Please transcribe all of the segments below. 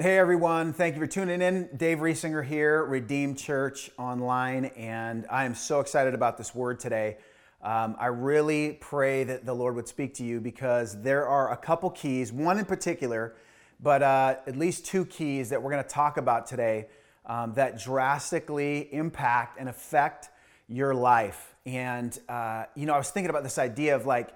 Hey everyone, thank you for tuning in. Dave Riesinger here, Redeemed Church Online, and I am so excited about this word today. Um, I really pray that the Lord would speak to you because there are a couple keys, one in particular, but uh, at least two keys that we're going to talk about today um, that drastically impact and affect your life. And, uh, you know, I was thinking about this idea of like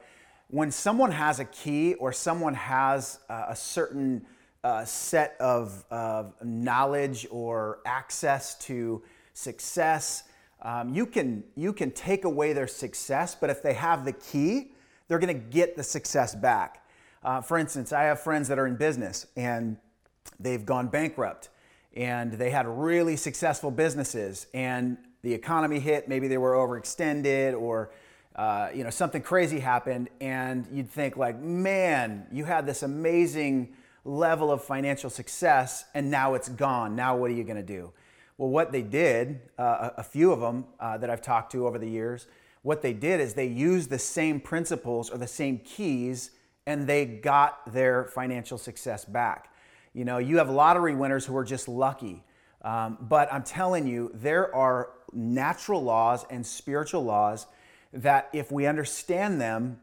when someone has a key or someone has uh, a certain uh, set of, of knowledge or access to success. Um, you, can, you can take away their success, but if they have the key, they're going to get the success back. Uh, for instance, I have friends that are in business and they've gone bankrupt and they had really successful businesses and the economy hit, maybe they were overextended or uh, you know something crazy happened and you'd think like man you had this amazing level of financial success and now it's gone. Now, what are you going to do? Well, what they did, uh, a few of them uh, that I've talked to over the years, what they did is they used the same principles or the same keys and they got their financial success back. You know, you have lottery winners who are just lucky. Um, but I'm telling you, there are natural laws and spiritual laws that if we understand them,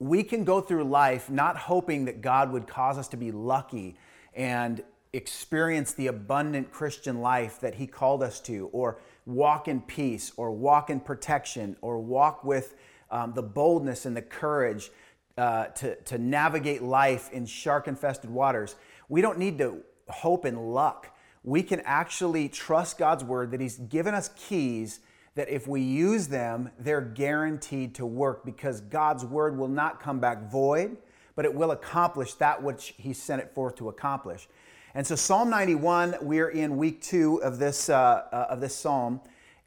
we can go through life not hoping that God would cause us to be lucky and experience the abundant Christian life that He called us to, or walk in peace, or walk in protection, or walk with um, the boldness and the courage uh, to, to navigate life in shark infested waters. We don't need to hope in luck. We can actually trust God's word that He's given us keys that if we use them, they're guaranteed to work because God's word will not come back void, but it will accomplish that which He sent it forth to accomplish. And so, Psalm 91, we're in week two of this, uh, uh, of this psalm.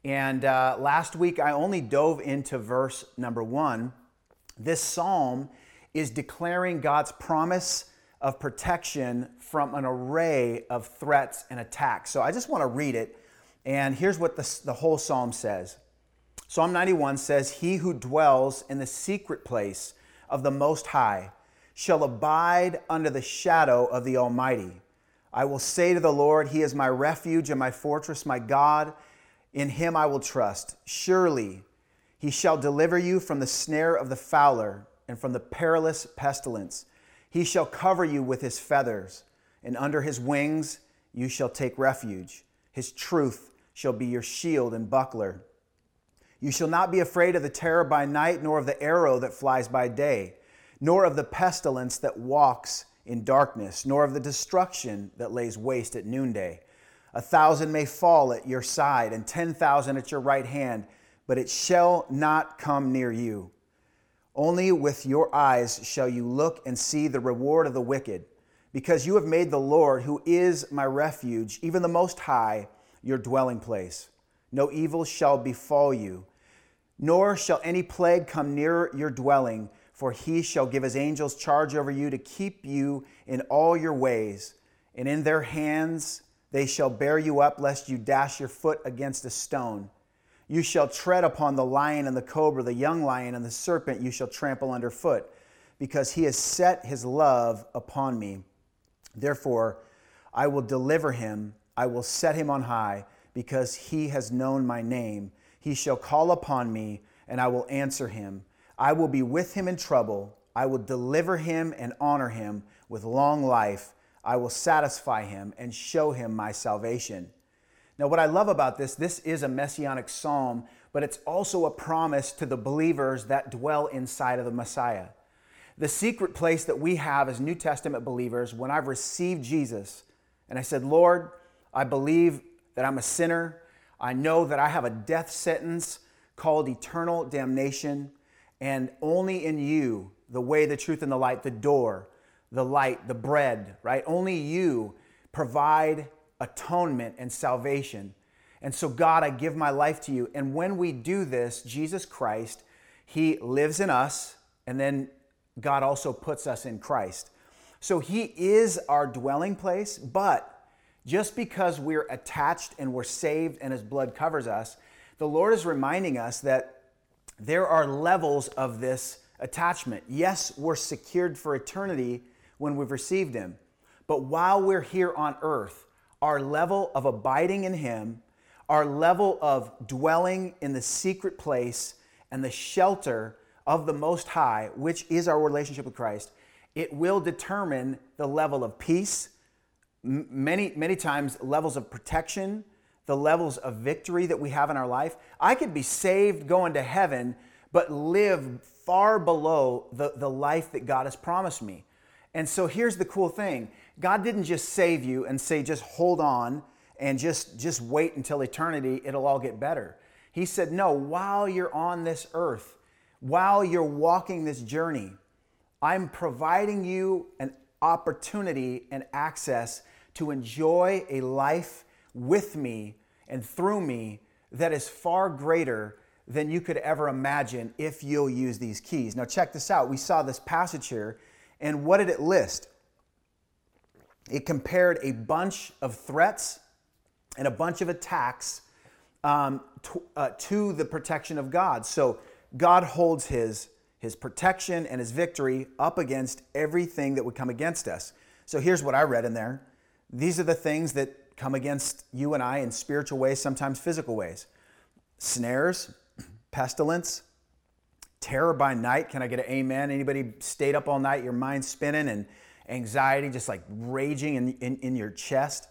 And uh, last week, I only dove into verse number one. This psalm is declaring God's promise of protection from an array of threats and attacks. So, I just want to read it and here's what the, the whole psalm says Psalm 91 says, He who dwells in the secret place of the Most High shall abide under the shadow of the Almighty. I will say to the Lord, He is my refuge and my fortress, my God. In Him I will trust. Surely He shall deliver you from the snare of the fowler and from the perilous pestilence. He shall cover you with His feathers, and under His wings you shall take refuge. His truth shall be your shield and buckler. You shall not be afraid of the terror by night, nor of the arrow that flies by day, nor of the pestilence that walks in darkness, nor of the destruction that lays waste at noonday. A thousand may fall at your side, and ten thousand at your right hand, but it shall not come near you. Only with your eyes shall you look and see the reward of the wicked, because you have made the Lord, who is my refuge, even the Most High, your dwelling place. No evil shall befall you, nor shall any plague come near your dwelling, for he shall give his angels charge over you to keep you in all your ways. And in their hands they shall bear you up, lest you dash your foot against a stone. You shall tread upon the lion and the cobra, the young lion and the serpent you shall trample underfoot, because he has set his love upon me. Therefore, I will deliver him. I will set him on high because he has known my name. He shall call upon me, and I will answer him. I will be with him in trouble. I will deliver him and honor him with long life. I will satisfy him and show him my salvation. Now, what I love about this, this is a messianic psalm, but it's also a promise to the believers that dwell inside of the Messiah. The secret place that we have as New Testament believers, when I've received Jesus and I said, Lord, I believe that I'm a sinner. I know that I have a death sentence called eternal damnation. And only in you, the way, the truth, and the light, the door, the light, the bread, right? Only you provide atonement and salvation. And so, God, I give my life to you. And when we do this, Jesus Christ, He lives in us, and then God also puts us in Christ. So, He is our dwelling place, but just because we're attached and we're saved and His blood covers us, the Lord is reminding us that there are levels of this attachment. Yes, we're secured for eternity when we've received Him, But while we're here on earth, our level of abiding in Him, our level of dwelling in the secret place and the shelter of the Most High, which is our relationship with Christ, it will determine the level of peace, many, many times levels of protection, the levels of victory that we have in our life. I could be saved going to heaven, but live far below the, the life that God has promised me. And so here's the cool thing God didn't just save you and say, just hold on and just, just wait until eternity, it'll all get better. He said, no, while you're on this earth, while you're walking this journey, I'm providing you an opportunity and access to enjoy a life with me and through me that is far greater than you could ever imagine if you'll use these keys. Now, check this out. We saw this passage here, and what did it list? It compared a bunch of threats and a bunch of attacks um, to, uh, to the protection of God. So, God holds his, his protection and his victory up against everything that would come against us. So, here's what I read in there these are the things that come against you and I in spiritual ways, sometimes physical ways snares, pestilence, terror by night. Can I get an amen? Anybody stayed up all night, your mind spinning and anxiety just like raging in, in, in your chest?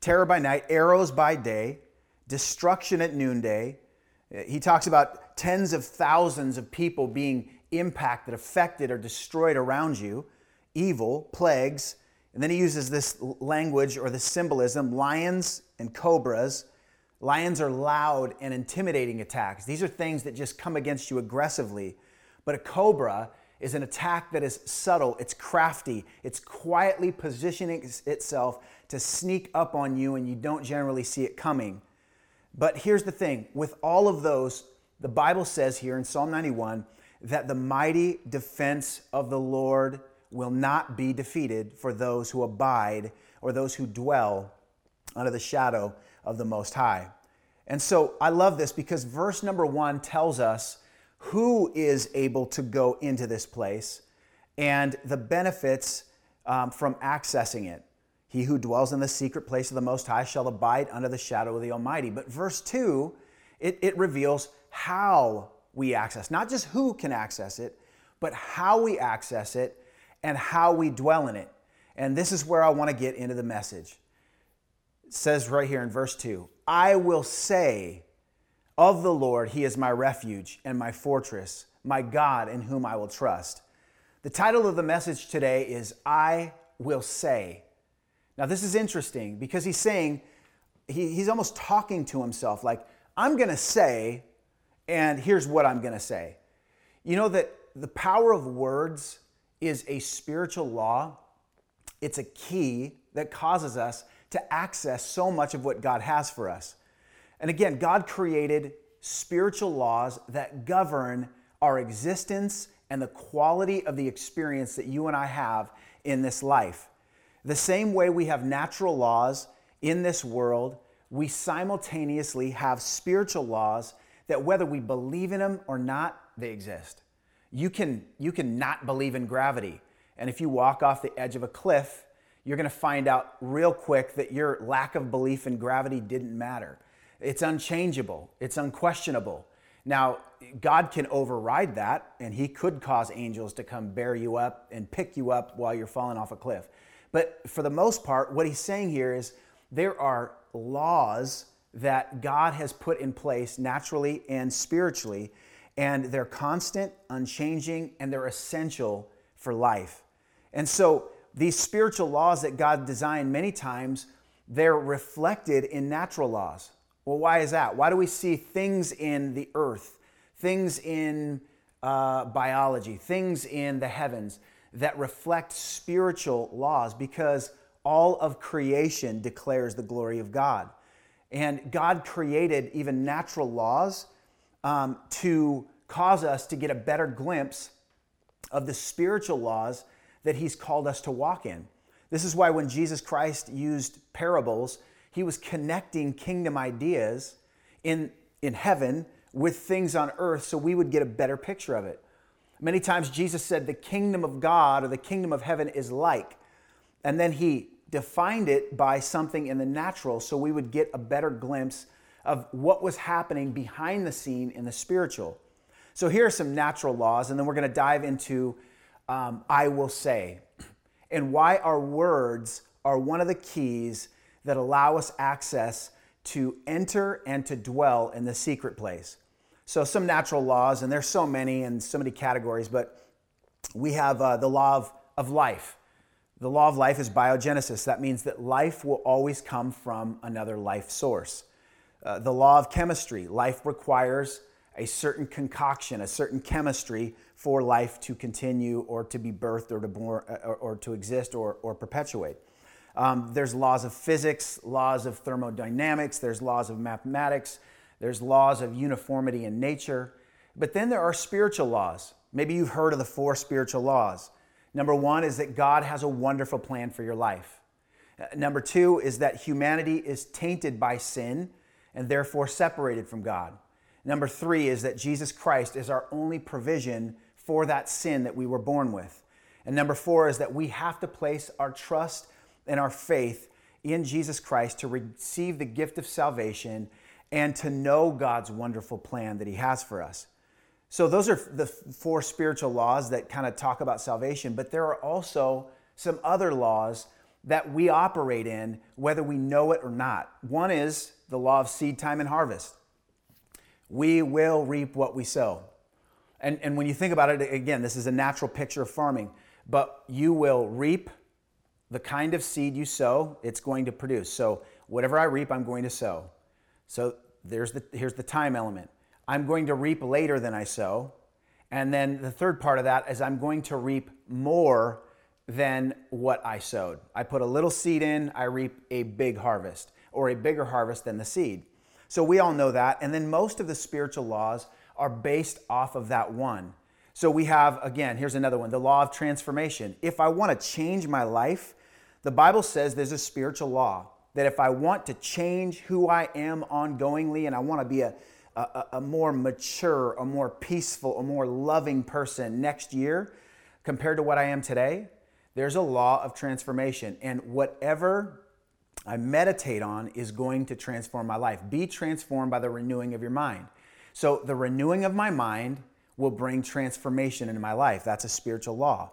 Terror by night, arrows by day, destruction at noonday. He talks about tens of thousands of people being impacted, affected, or destroyed around you, evil, plagues. And then he uses this language or this symbolism lions and cobras Lions are loud and intimidating attacks. These are things that just come against you aggressively. But a cobra is an attack that is subtle, it's crafty, it's quietly positioning itself to sneak up on you and you don't generally see it coming. But here's the thing with all of those, the Bible says here in Psalm 91 that the mighty defense of the Lord will not be defeated for those who abide or those who dwell under the shadow of the Most High. And so I love this because verse number one tells us who is able to go into this place and the benefits um, from accessing it. He who dwells in the secret place of the Most High shall abide under the shadow of the Almighty. But verse 2, it, it reveals how we access, not just who can access it, but how we access it and how we dwell in it. And this is where I want to get into the message. It says right here in verse 2 I will say of the Lord, He is my refuge and my fortress, my God in whom I will trust. The title of the message today is I Will Say. Now, this is interesting because he's saying, he, he's almost talking to himself, like, I'm going to say, and here's what I'm going to say. You know that the power of words is a spiritual law, it's a key that causes us to access so much of what God has for us. And again, God created spiritual laws that govern our existence and the quality of the experience that you and I have in this life. The same way we have natural laws in this world, we simultaneously have spiritual laws that whether we believe in them or not, they exist. You can, you can not believe in gravity. And if you walk off the edge of a cliff, you're going to find out real quick that your lack of belief in gravity didn't matter. It's unchangeable, it's unquestionable. Now, God can override that, and He could cause angels to come bear you up and pick you up while you're falling off a cliff. But for the most part, what He's saying here is there are laws that God has put in place naturally and spiritually, and they're constant, unchanging, and they're essential for life. And so, these spiritual laws that God designed many times, they're reflected in natural laws. Well, why is that? Why do we see things in the earth, things in uh, biology, things in the heavens that reflect spiritual laws? Because all of creation declares the glory of God. And God created even natural laws um, to cause us to get a better glimpse of the spiritual laws that He's called us to walk in. This is why when Jesus Christ used parables, He was connecting kingdom ideas in, in heaven with things on earth so we would get a better picture of it. Many times Jesus said, The kingdom of God or the kingdom of heaven is like. And then He defined it by something in the natural so we would get a better glimpse of what was happening behind the scene in the spiritual. So here are some natural laws, and then we're going to dive into um, I will say and why our words are one of the keys that allow us access to enter and to dwell in the secret place. So, some natural laws, and there's so many and so many categories, but we have uh, the law of, of life. The law of life is biogenesis. That means that life will always come from another life source. Uh, the law of chemistry life requires a certain concoction, a certain chemistry for life to continue or to be birthed or to, born, or, or to exist or, or perpetuate. Um, there's laws of physics, laws of thermodynamics, there's laws of mathematics, there's laws of uniformity in nature. But then there are spiritual laws. Maybe you've heard of the four spiritual laws. Number one is that God has a wonderful plan for your life. Uh, number two is that humanity is tainted by sin and therefore separated from God. Number three is that Jesus Christ is our only provision for that sin that we were born with. And number four is that we have to place our trust and our faith in Jesus Christ to receive the gift of salvation and to know God's wonderful plan that He has for us. So, those are the four spiritual laws that kind of talk about salvation, but there are also some other laws that we operate in, whether we know it or not. One is the law of seed time and harvest. We will reap what we sow. And, and when you think about it, again, this is a natural picture of farming, but you will reap the kind of seed you sow, it's going to produce. So, whatever I reap, I'm going to sow. So, there's the, here's the time element. I'm going to reap later than I sow. And then the third part of that is I'm going to reap more than what I sowed. I put a little seed in, I reap a big harvest or a bigger harvest than the seed. So we all know that. And then most of the spiritual laws are based off of that one. So we have, again, here's another one the law of transformation. If I want to change my life, the Bible says there's a spiritual law that if I want to change who I am ongoingly and I want to be a, a, a more mature, a more peaceful, a more loving person next year compared to what I am today, there's a law of transformation. And whatever I meditate on is going to transform my life. Be transformed by the renewing of your mind. So, the renewing of my mind will bring transformation into my life. That's a spiritual law.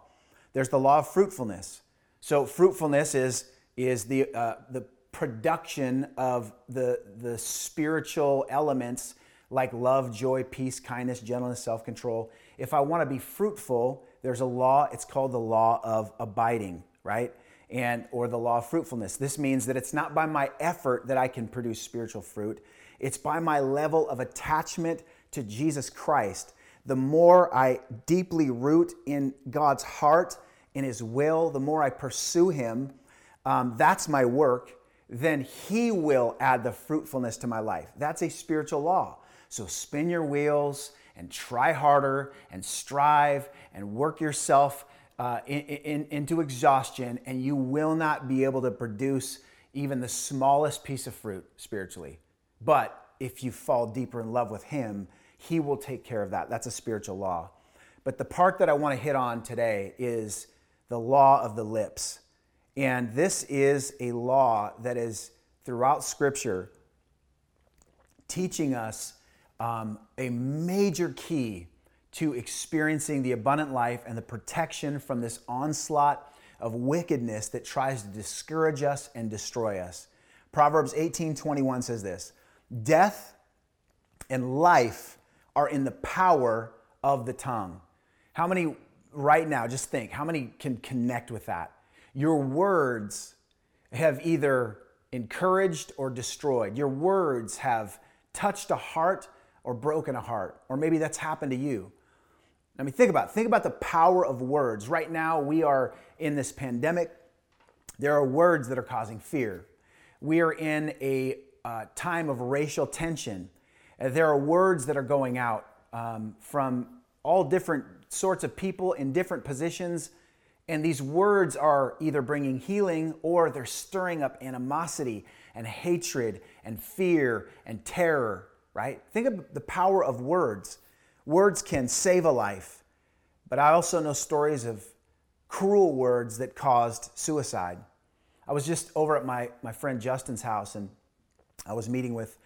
There's the law of fruitfulness. So, fruitfulness is, is the, uh, the production of the, the spiritual elements like love, joy, peace, kindness, gentleness, self control. If I want to be fruitful, there's a law, it's called the law of abiding, right? And or the law of fruitfulness. This means that it's not by my effort that I can produce spiritual fruit. It's by my level of attachment to Jesus Christ. The more I deeply root in God's heart, in His will, the more I pursue Him, um, that's my work, then He will add the fruitfulness to my life. That's a spiritual law. So spin your wheels and try harder and strive and work yourself uh, in, in, into exhaustion, and you will not be able to produce even the smallest piece of fruit spiritually. But if you fall deeper in love with Him, He will take care of that. That's a spiritual law. But the part that I want to hit on today is the law of the lips. And this is a law that is throughout Scripture teaching us um, a major key to experiencing the abundant life and the protection from this onslaught of wickedness that tries to discourage us and destroy us. Proverbs 18:21 says this, "Death and life are in the power of the tongue." How many right now just think, how many can connect with that? Your words have either encouraged or destroyed. Your words have touched a heart or broken a heart, or maybe that's happened to you. I mean, think about it. think about the power of words. Right now, we are in this pandemic. There are words that are causing fear. We are in a uh, time of racial tension. Uh, there are words that are going out um, from all different sorts of people in different positions, and these words are either bringing healing or they're stirring up animosity and hatred and fear and terror right? Think of the power of words. Words can save a life, but I also know stories of cruel words that caused suicide. I was just over at my, my friend Justin's house and I was meeting with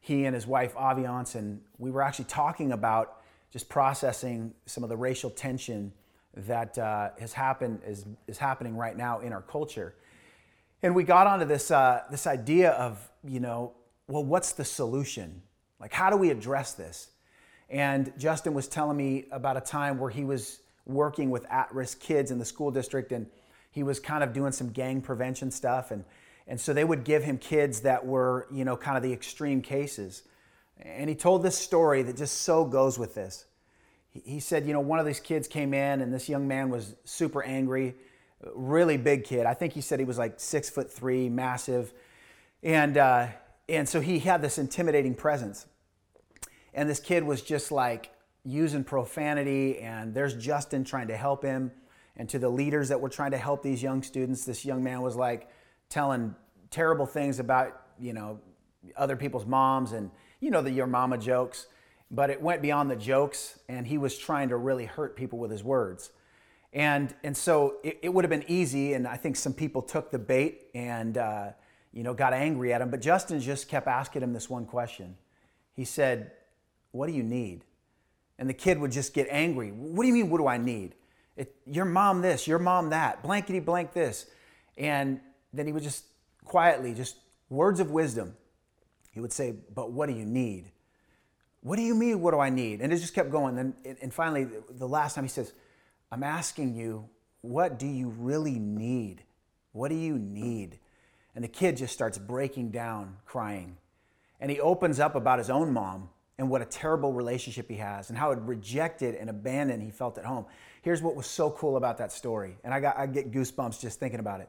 he and his wife Aviance, and we were actually talking about just processing some of the racial tension that uh, has happened is, is happening right now in our culture. And we got onto this, uh, this idea of, you know, well, what's the solution? Like, how do we address this? And Justin was telling me about a time where he was working with at risk kids in the school district and he was kind of doing some gang prevention stuff. And, and so they would give him kids that were, you know, kind of the extreme cases. And he told this story that just so goes with this. He said, you know, one of these kids came in and this young man was super angry, really big kid. I think he said he was like six foot three, massive. And, uh, and so he had this intimidating presence. And this kid was just like using profanity, and there's Justin trying to help him. And to the leaders that were trying to help these young students, this young man was like telling terrible things about, you know, other people's moms and, you know, the your mama jokes. But it went beyond the jokes, and he was trying to really hurt people with his words. And, and so it, it would have been easy, and I think some people took the bait and, uh, you know, got angry at him. But Justin just kept asking him this one question. He said, What do you need? And the kid would just get angry. What do you mean, what do I need? It, your mom this, your mom that, blankety blank this. And then he would just quietly, just words of wisdom. He would say, But what do you need? What do you mean, what do I need? And it just kept going. And, and finally, the last time he says, I'm asking you, what do you really need? What do you need? And the kid just starts breaking down, crying. And he opens up about his own mom and what a terrible relationship he has and how rejected and abandoned he felt at home. Here's what was so cool about that story. And I, got, I get goosebumps just thinking about it.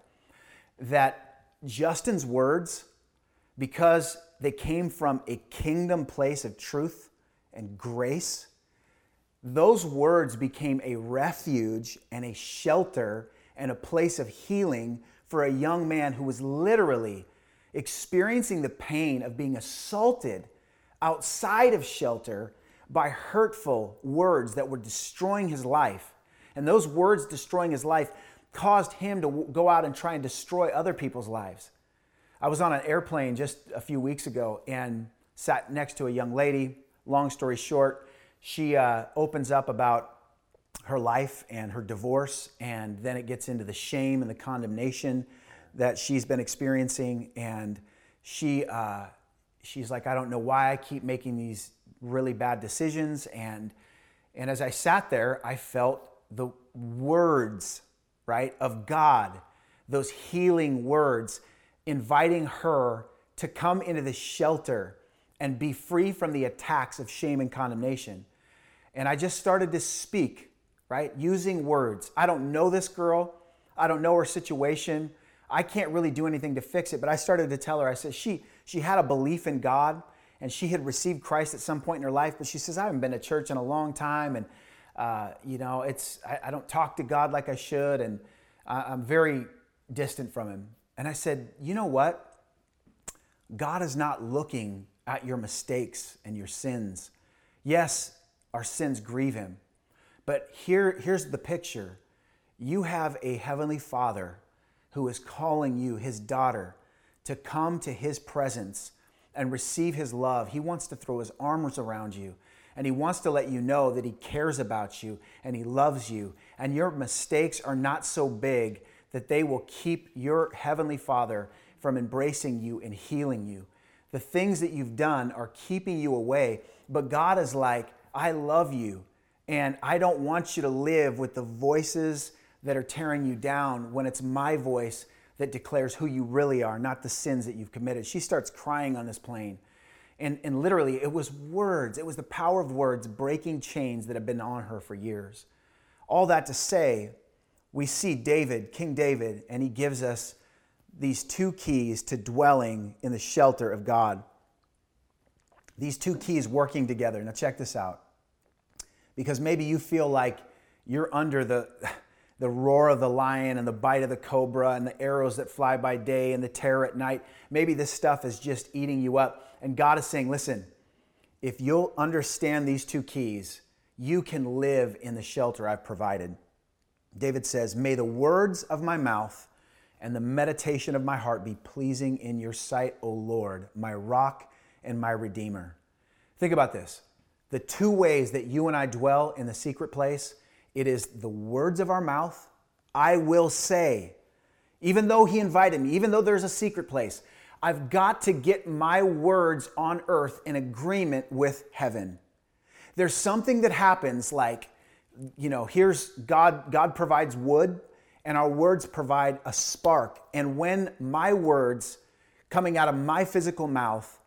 That Justin's words, because they came from a kingdom place of truth and grace, those words became a refuge and a shelter and a place of healing for a young man who was literally experiencing the pain of being assaulted outside of shelter by hurtful words that were destroying his life. And those words destroying his life caused him to go out and try and destroy other people's lives. I was on an airplane just a few weeks ago and sat next to a young lady. Long story short, she uh, opens up about her life and her divorce, and then it gets into the shame and the condemnation that she's been experiencing. And she, uh, she's like, I don't know why I keep making these really bad decisions. And, and as I sat there, I felt the words, right, of God, those healing words, inviting her to come into the shelter and be free from the attacks of shame and condemnation. And I just started to speak, right, using words. I don't know this girl, I don't know her situation. I can't really do anything to fix it, but I started to tell her, I said, she, she had a belief in God and she had received Christ at some point in her life, but she says, I haven't been to church in a long time. And, uh, you know, it's, I, I, don't talk to God like I should. And I, I'm very distant from him. And I said, you know what? God is not looking at your mistakes and your sins. Yes, our sins grieve him. But here, here's the picture you have a heavenly Father who is calling you, his daughter, to come to his presence and receive his love. He wants to throw his arms around you and he wants to let you know that he cares about you and he loves you. And your mistakes are not so big that they will keep your heavenly Father from embracing you and healing you. The things that you've done are keeping you away, but God is like, I love you and I don't want you to live with the voices that are tearing you down when it's my voice that declares who you really are, not the sins that you've committed. She starts crying on this plane. And, and literally, it was words, it was the power of words breaking chains that have been on her for years. All that to say, we see David, King David, and he gives us these two keys to dwelling in the shelter of God. These two keys working together. Now, check this out. Because maybe you feel like you're under the the roar of the lion and the bite of the cobra and the arrows that fly by day and the terror at night. Maybe this stuff is just eating you up. And God is saying, listen, if you'll understand these two keys, you can live in the shelter I've provided. David says, May the words of my mouth and the meditation of my heart be pleasing in your sight, O Lord, my rock and my redeemer. Think about this. The two ways that you and I dwell in the secret place, it is the words of our mouth, I will say. Even though he invited me, even though there's a secret place, I've got to get my words on earth in agreement with heaven. There's something that happens like, you know, here's God, God provides wood, and our words provide a spark. And when my words coming out of my physical mouth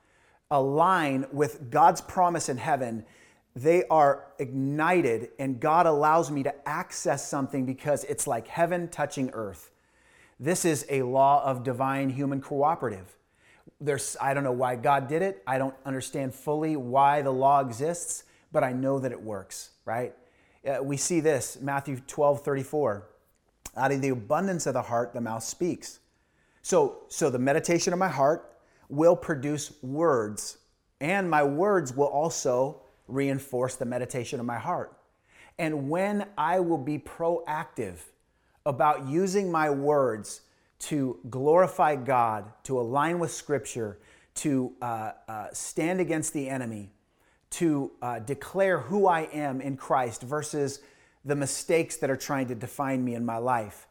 align with God's promise in heaven, they are ignited, and God allows me to access something because it's like heaven touching earth. This is a law of divine human cooperative there's I don't know why God did it. I don't understand fully why the law exists, but I know that it works, right? Uh, we see this, Matthew 12, 34. Out of the abundance of the heart, the mouth speaks. So, so the meditation of my heart will produce words, and my words will also reinforce the meditation of my heart. And when I will be proactive about using my words to glorify God, to align with Scripture, to uh, uh, stand against the enemy, to uh, declare who I am in Christ versus the mistakes that are trying to define me in my life.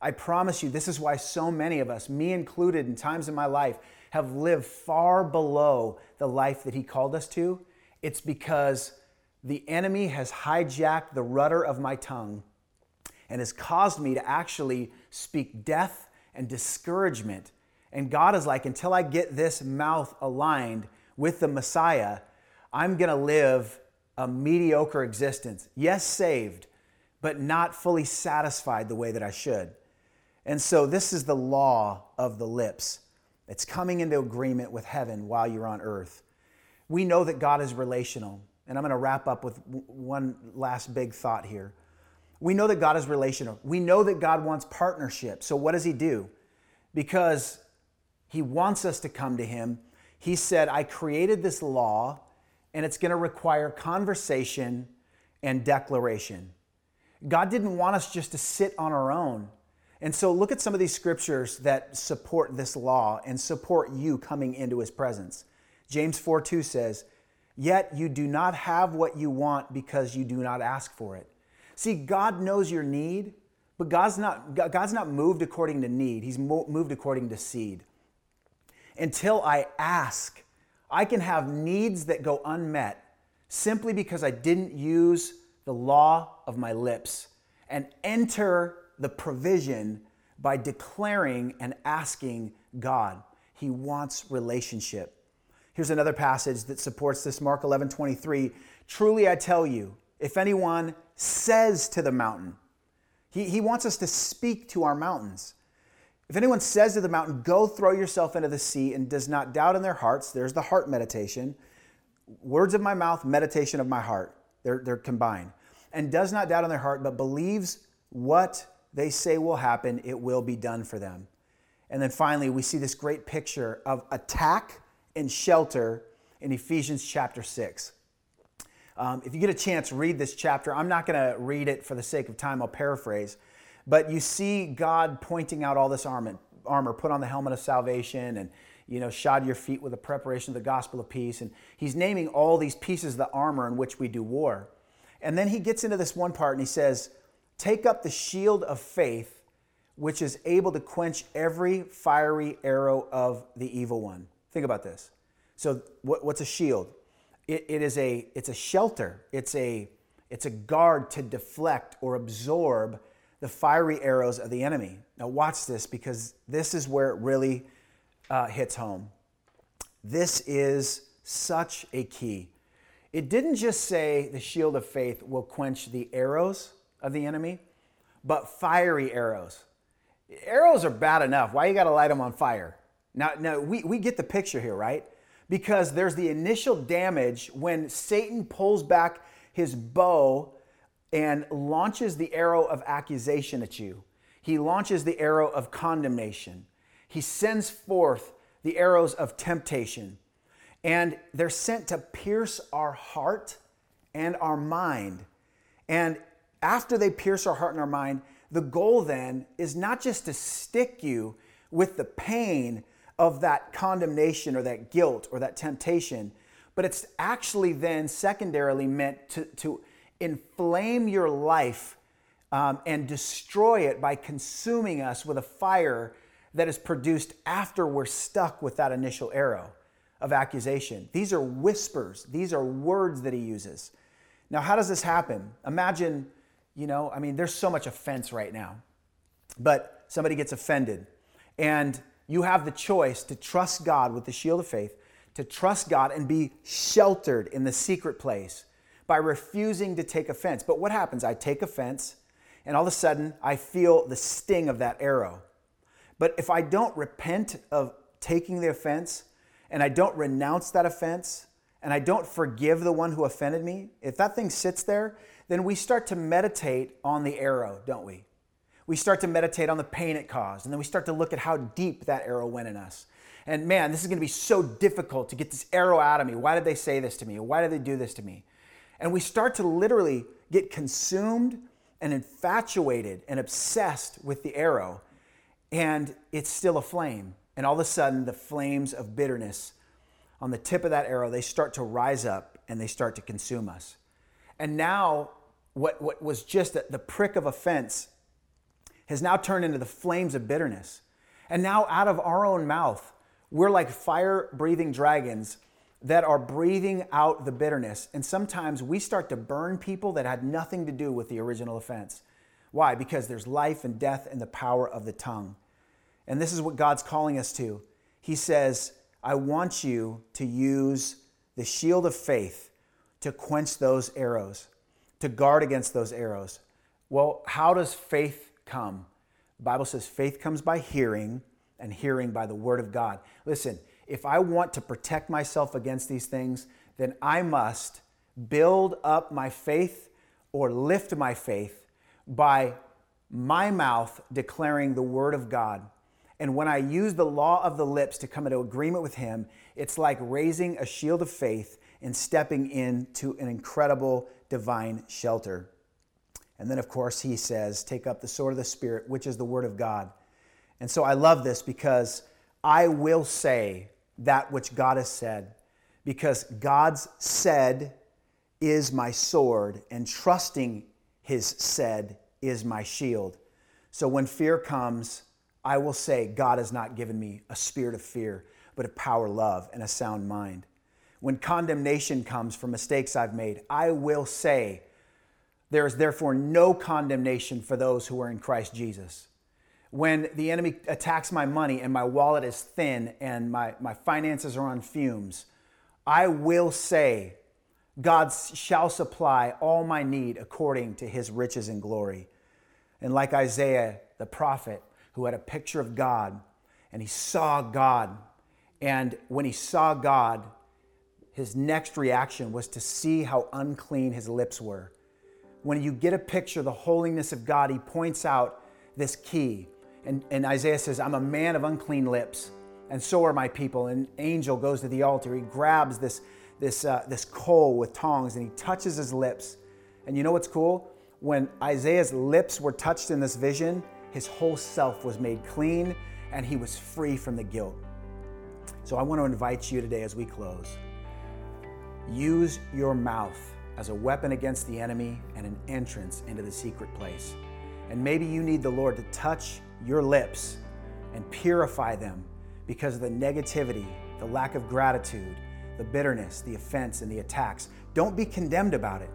I promise you, this is why so many of us, me included, in times in my life, have lived far below the life that He called us to. It's because the enemy has hijacked the rudder of my tongue and has caused me to actually speak death and discouragement. And God is like, until I get this mouth aligned with the Messiah, I'm going to live a mediocre existence. Yes, saved, but not fully satisfied the way that I should. And so, this is the law of the lips. It's coming into agreement with heaven while you're on earth. We know that God is relational. And I'm going to wrap up with one last big thought here. We know that God is relational. We know that God wants partnership. So what does he do? Because he wants us to come to him, he said, I created this law and it's going to require conversation and declaration. God didn't want us just to sit on our own. And so look at some of these scriptures that support this law and support you coming into his presence. James 4 2 says, Yet you do not have what you want because you do not ask for it. See, God knows your need, but God's not, God's not moved according to need, He's moved according to seed. Until I ask, I can have needs that go unmet simply because I didn't use the law of my lips and enter the provision by declaring and asking God. He wants relationship. Here's another passage that supports this Mark 11 23. Truly I tell you, if anyone says to the mountain, he, he wants us to speak to our mountains. If anyone says to the mountain, Go throw yourself into the sea, and does not doubt in their hearts, there's the heart meditation. Words of my mouth, meditation of my heart. They're, they're combined. And does not doubt in their heart, but believes what they say will happen, it will be done for them. And then finally, we see this great picture of attack and shelter in Ephesians chapter 6. Um, if you get a chance, read this chapter. I'm not going to read it for the sake of time, I'll paraphrase. But you see God pointing out all this armor, armor put on the helmet of salvation and you know, shod your feet with the preparation of the gospel of peace. And he's naming all these pieces of the armor in which we do war. And then he gets into this one part and he says, Take up the shield of faith, which is able to quench every fiery arrow of the evil one. Think about this. So, what's a shield? it, it is a it's a shelter. It's a it's a guard to deflect or absorb the fiery arrows of the enemy. Now watch this because this is where it really uh, hits home. This is such a key. It didn't just say the shield of faith will quench the arrows of the enemy, but fiery arrows. Arrows are bad enough. Why you got to light them on fire? Now, now we, we get the picture here, right? because there's the initial damage when Satan pulls back his bow and launches the arrow of accusation at you. He launches the arrow of condemnation. He sends forth the arrows of temptation. And they're sent to pierce our heart and our mind. And after they pierce our heart and our mind, The goal then is not just to stick you with the pain of that condemnation or that guilt or that temptation, but it's actually then secondarily meant to, to inflame your life um, and destroy it by consuming us with a fire that is produced after we're stuck with that initial arrow of accusation. These are whispers, these are words that he uses. Now, how does this happen? Imagine, you know, I mean, there's so much offense right now, but somebody gets offended, and you have the choice to trust God with the shield of faith, to trust God and be sheltered in the secret place by refusing to take offense. But what happens? I take offense, and all of a sudden, I feel the sting of that arrow. But if I don't repent of taking the offense, and I don't renounce that offense, and I don't forgive the one who offended me, if that thing sits there, then we start to meditate on the arrow, don't we? We start to meditate on the pain it caused, and then we start to look at how deep that arrow went in us. And man, this is gonna be so difficult to get this arrow out of me. Why did they say this to me? Why did they do this to me? And we start to literally get consumed and infatuated and obsessed with the arrow, and it's still a flame. And all of a sudden, the flames of bitterness on the tip of that arrow, they start to rise up and they start to consume us. And now, what, what was just the prick of offense has now turned into the flames of bitterness. And now, out of our own mouth, we're like fire breathing dragons that are breathing out the bitterness. And sometimes we start to burn people that had nothing to do with the original offense. Why? Because there's life and death in the power of the tongue. And this is what God's calling us to. He says, I want you to use the shield of faith to quench those arrows, to guard against those arrows. Well, how does faith come? The Bible says faith comes by hearing and hearing by the word of God. Listen, if I want to protect myself against these things, then I must build up my faith or lift my faith by my mouth declaring the word of God. And when I use the law of the lips to come into agreement with Him, it's like raising a shield of faith and stepping into an incredible divine shelter. And then, of course, He says, Take up the sword of the Spirit, which is the Word of God. And so I love this because I will say that which God has said, because God's said is my sword, and trusting His said is my shield. So when fear comes, I will say, God has not given me a spirit of fear, but a power, love, and a sound mind. When condemnation comes for mistakes I've made, I will say, there is therefore no condemnation for those who are in Christ Jesus when the enemy attacks my money and my wallet is thin and my, my finances are on fumes, I will say, God shall supply all my need according to his riches and glory. And like Isaiah, the prophet, who had a picture of God and he saw God, and when he saw God, his next reaction was to see how unclean his lips were. When you get a picture of the holiness of God, he points out this key and, and Isaiah says, I'm a man of unclean lips, and so are my people. And angel goes to the altar. He grabs this, this, uh, this coal with tongs and he touches his lips. And you know what's cool? When Isaiah's lips were touched in this vision, his whole self was made clean and he was free from the guilt. So I want to invite you today as we close. Use your mouth as a weapon against the enemy and an entrance into the secret place. And maybe you need the Lord to touch your lips and purify them because of the negativity, the lack of gratitude, the bitterness, the offense, and the attacks. Don't be condemned about it.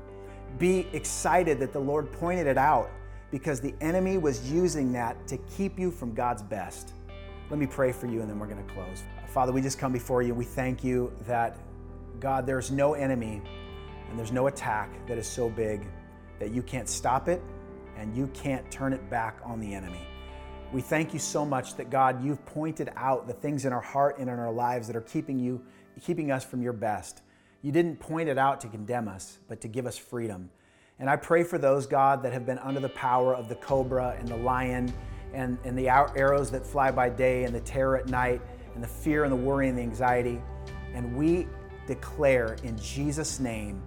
Be excited that the Lord pointed it out because the enemy was using that to keep you from God's best. Let me pray for you and then we're going to close. Father, we just come before you. We thank you that, God, there's no enemy and there's no attack that is so big that you can't stop it and you can't turn it back on the enemy. We thank you so much that God, you've pointed out the things in our heart and in our lives that are keeping you, keeping us from your best. You didn't point it out to condemn us, but to give us freedom. And I pray for those, God, that have been under the power of the cobra and the lion and, and the arrows that fly by day and the terror at night and the fear and the worry and the anxiety. And we declare in Jesus' name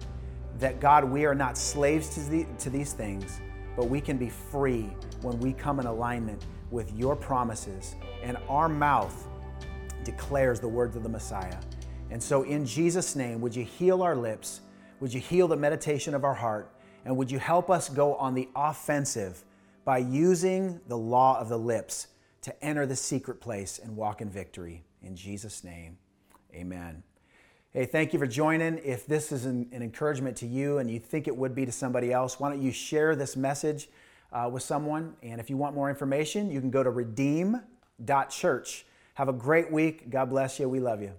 that, God, we are not slaves to, the, to these things, but we can be free when we come in alignment with your promises and our mouth declares the words of the Messiah. And so, in Jesus' name, would you heal our lips? Would you heal the meditation of our heart? And would you help us go on the offensive by using the law of the lips to enter the secret place and walk in victory? In Jesus' name, amen. Hey, thank you for joining. If this is an, an encouragement to you and you think it would be to somebody else, why don't you share this message uh, with someone? And if you want more information, you can go to redeem.church. Have a great week. God bless you. We love you.